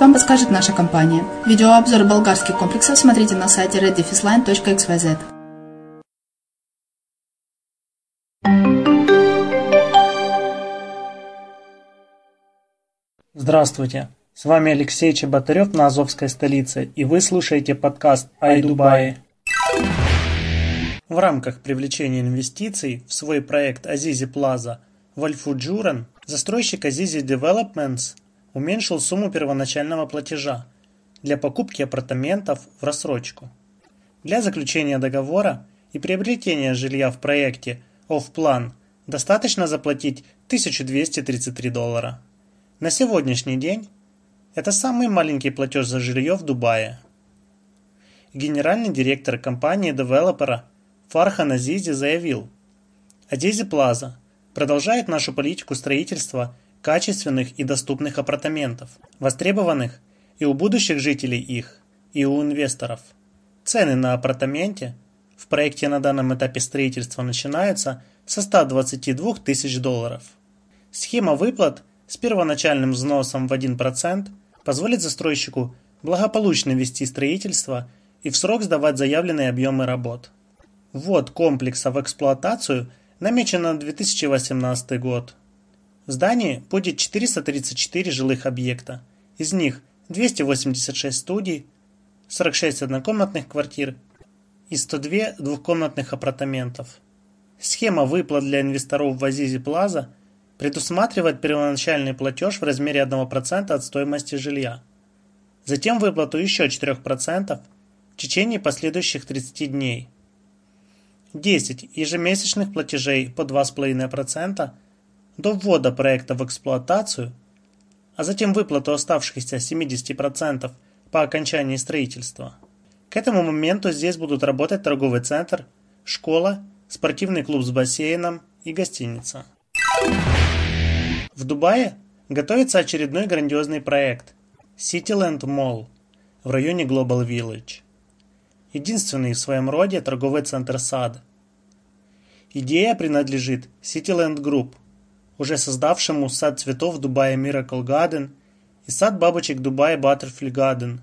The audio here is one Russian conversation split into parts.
вам подскажет наша компания. Видеообзор болгарских комплексов смотрите на сайте reddefisline.xyz. Здравствуйте! С вами Алексей Чеботарев на Азовской столице, и вы слушаете подкаст «Ай Дубай». В рамках привлечения инвестиций в свой проект Азизи Плаза в Альфуджуран застройщик Азизи Developments уменьшил сумму первоначального платежа для покупки апартаментов в рассрочку. Для заключения договора и приобретения жилья в проекте Off-Plan достаточно заплатить 1233 доллара. На сегодняшний день это самый маленький платеж за жилье в Дубае. Генеральный директор компании-девелопера Фархан Азизи заявил, Азизи Плаза продолжает нашу политику строительства качественных и доступных апартаментов, востребованных и у будущих жителей их, и у инвесторов. Цены на апартаменте в проекте на данном этапе строительства начинаются со 122 тысяч долларов. Схема выплат с первоначальным взносом в 1% позволит застройщику благополучно вести строительство и в срок сдавать заявленные объемы работ. Ввод комплекса в эксплуатацию намечен на 2018 год. В здании будет 434 жилых объекта, из них 286 студий, 46 однокомнатных квартир и 102 двухкомнатных апартаментов. Схема выплат для инвесторов в Азизи Плаза предусматривает первоначальный платеж в размере 1% от стоимости жилья. Затем выплату еще 4% в течение последующих 30 дней – 10 ежемесячных платежей по 2,5% до ввода проекта в эксплуатацию, а затем выплату оставшихся 70% по окончании строительства. К этому моменту здесь будут работать торговый центр, школа, спортивный клуб с бассейном и гостиница. В Дубае готовится очередной грандиозный проект Cityland Mall в районе Global Village единственный в своем роде торговый центр сада. Идея принадлежит Cityland Group, уже создавшему сад цветов Дубая Miracle Garden и сад бабочек Дубая Butterfly Garden.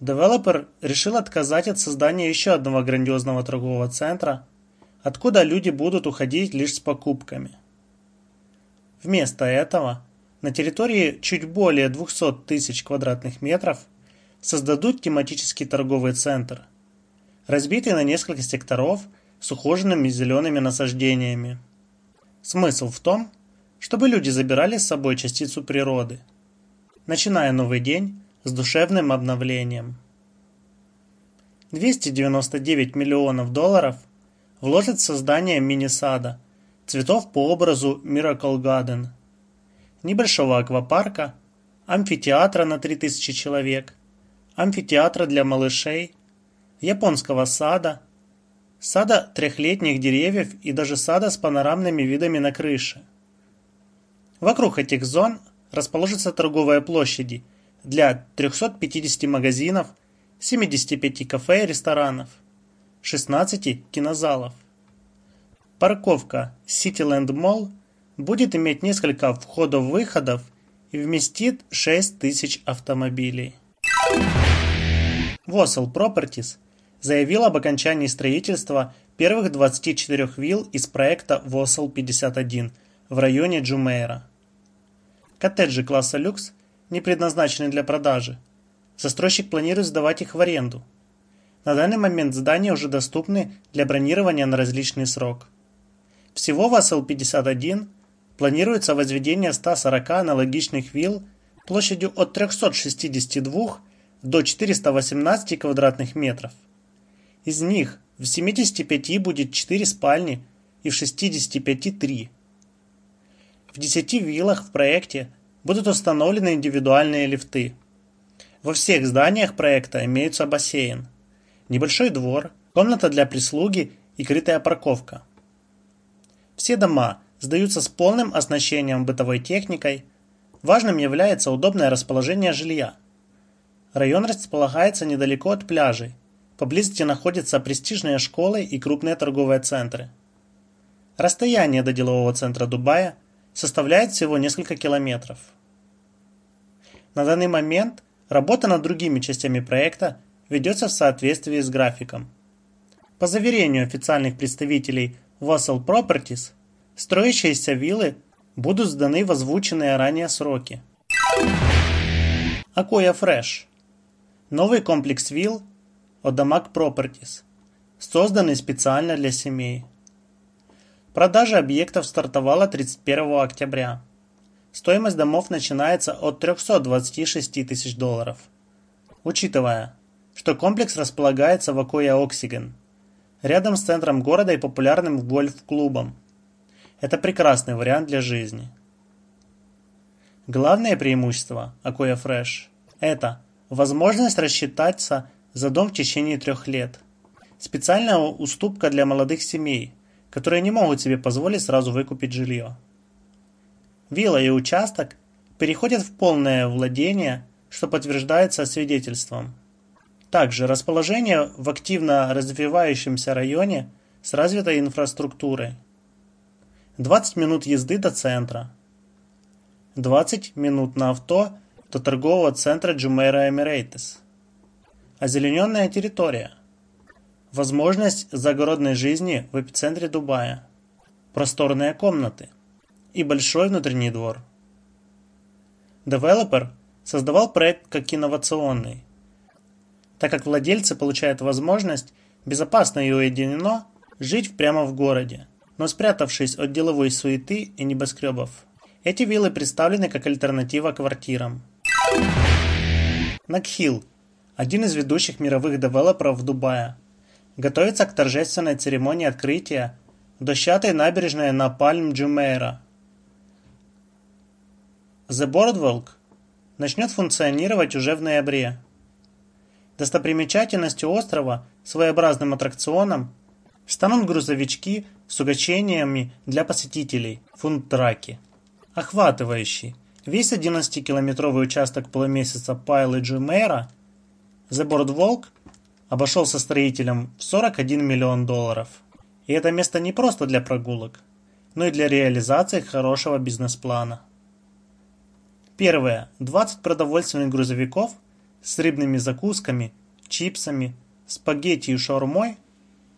Девелопер решил отказать от создания еще одного грандиозного торгового центра, откуда люди будут уходить лишь с покупками. Вместо этого на территории чуть более 200 тысяч квадратных метров – создадут тематический торговый центр, разбитый на несколько секторов с ухоженными зелеными насаждениями. Смысл в том, чтобы люди забирали с собой частицу природы, начиная новый день с душевным обновлением. 299 миллионов долларов вложат в создание мини-сада, цветов по образу Miracle Garden, небольшого аквапарка, амфитеатра на 3000 человек, амфитеатра для малышей, японского сада, сада трехлетних деревьев и даже сада с панорамными видами на крыше. Вокруг этих зон расположатся торговые площади для 350 магазинов, 75 кафе и ресторанов, 16 кинозалов. Парковка Cityland Mall будет иметь несколько входов-выходов и вместит 6 тысяч автомобилей. Воссел Properties заявил об окончании строительства первых 24 вилл из проекта Воссел 51 в районе Джумейра. Коттеджи класса люкс не предназначены для продажи. Застройщик планирует сдавать их в аренду. На данный момент здания уже доступны для бронирования на различный срок. Всего в Воссел 51 планируется возведение 140 аналогичных вилл площадью от 362 до 418 квадратных метров. Из них в 75 будет 4 спальни и в 65 3. В 10 виллах в проекте будут установлены индивидуальные лифты. Во всех зданиях проекта имеются бассейн, небольшой двор, комната для прислуги и крытая парковка. Все дома сдаются с полным оснащением бытовой техникой. Важным является удобное расположение жилья – Район располагается недалеко от пляжей. Поблизости находятся престижные школы и крупные торговые центры. Расстояние до делового центра Дубая составляет всего несколько километров. На данный момент работа над другими частями проекта ведется в соответствии с графиком. По заверению официальных представителей Wassel Properties, строящиеся виллы будут сданы в озвученные ранее сроки. Акоя Fresh Новый комплекс вилл Одамак Properties созданный специально для семей. Продажа объектов стартовала 31 октября. Стоимость домов начинается от 326 тысяч долларов. Учитывая, что комплекс располагается в Акоя Оксиген, рядом с центром города и популярным гольф-клубом. Это прекрасный вариант для жизни. Главное преимущество Акоя Фреш – это возможность рассчитаться за дом в течение трех лет. Специальная уступка для молодых семей, которые не могут себе позволить сразу выкупить жилье. Вилла и участок переходят в полное владение, что подтверждается свидетельством. Также расположение в активно развивающемся районе с развитой инфраструктурой. 20 минут езды до центра. 20 минут на авто до торгового центра Jumeirah Emirates. Озелененная территория. Возможность загородной жизни в эпицентре Дубая. Просторные комнаты. И большой внутренний двор. Девелопер создавал проект как инновационный, так как владельцы получают возможность безопасно и уединенно жить прямо в городе, но спрятавшись от деловой суеты и небоскребов. Эти виллы представлены как альтернатива квартирам. Накхилл – один из ведущих мировых девелоперов Дубае. Готовится к торжественной церемонии открытия дощатой набережной на Пальм Джумейра. The Boardwalk начнет функционировать уже в ноябре. Достопримечательностью острова, своеобразным аттракционом, станут грузовички с угощениями для посетителей – фунтраки, охватывающий весь 11-километровый участок полумесяца Пайлы Джумейра, The Boardwalk обошелся строителям в 41 миллион долларов. И это место не просто для прогулок, но и для реализации хорошего бизнес-плана. Первое. 20 продовольственных грузовиков с рыбными закусками, чипсами, спагетти и шаурмой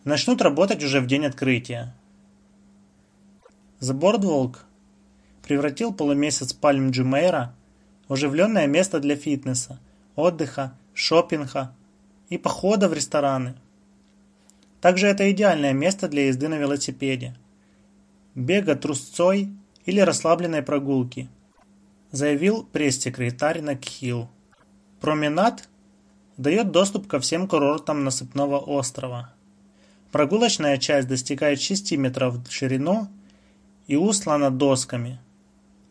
начнут работать уже в день открытия. The Boardwalk превратил полумесяц Пальм Джумейра в оживленное место для фитнеса, отдыха, шопинга и похода в рестораны. Также это идеальное место для езды на велосипеде, бега трусцой или расслабленной прогулки – заявил пресс-секретарь Накхил. Променад дает доступ ко всем курортам Насыпного острова. Прогулочная часть достигает 6 метров в ширину и услана досками.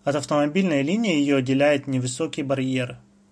От автомобильной линии ее отделяет невысокий барьер –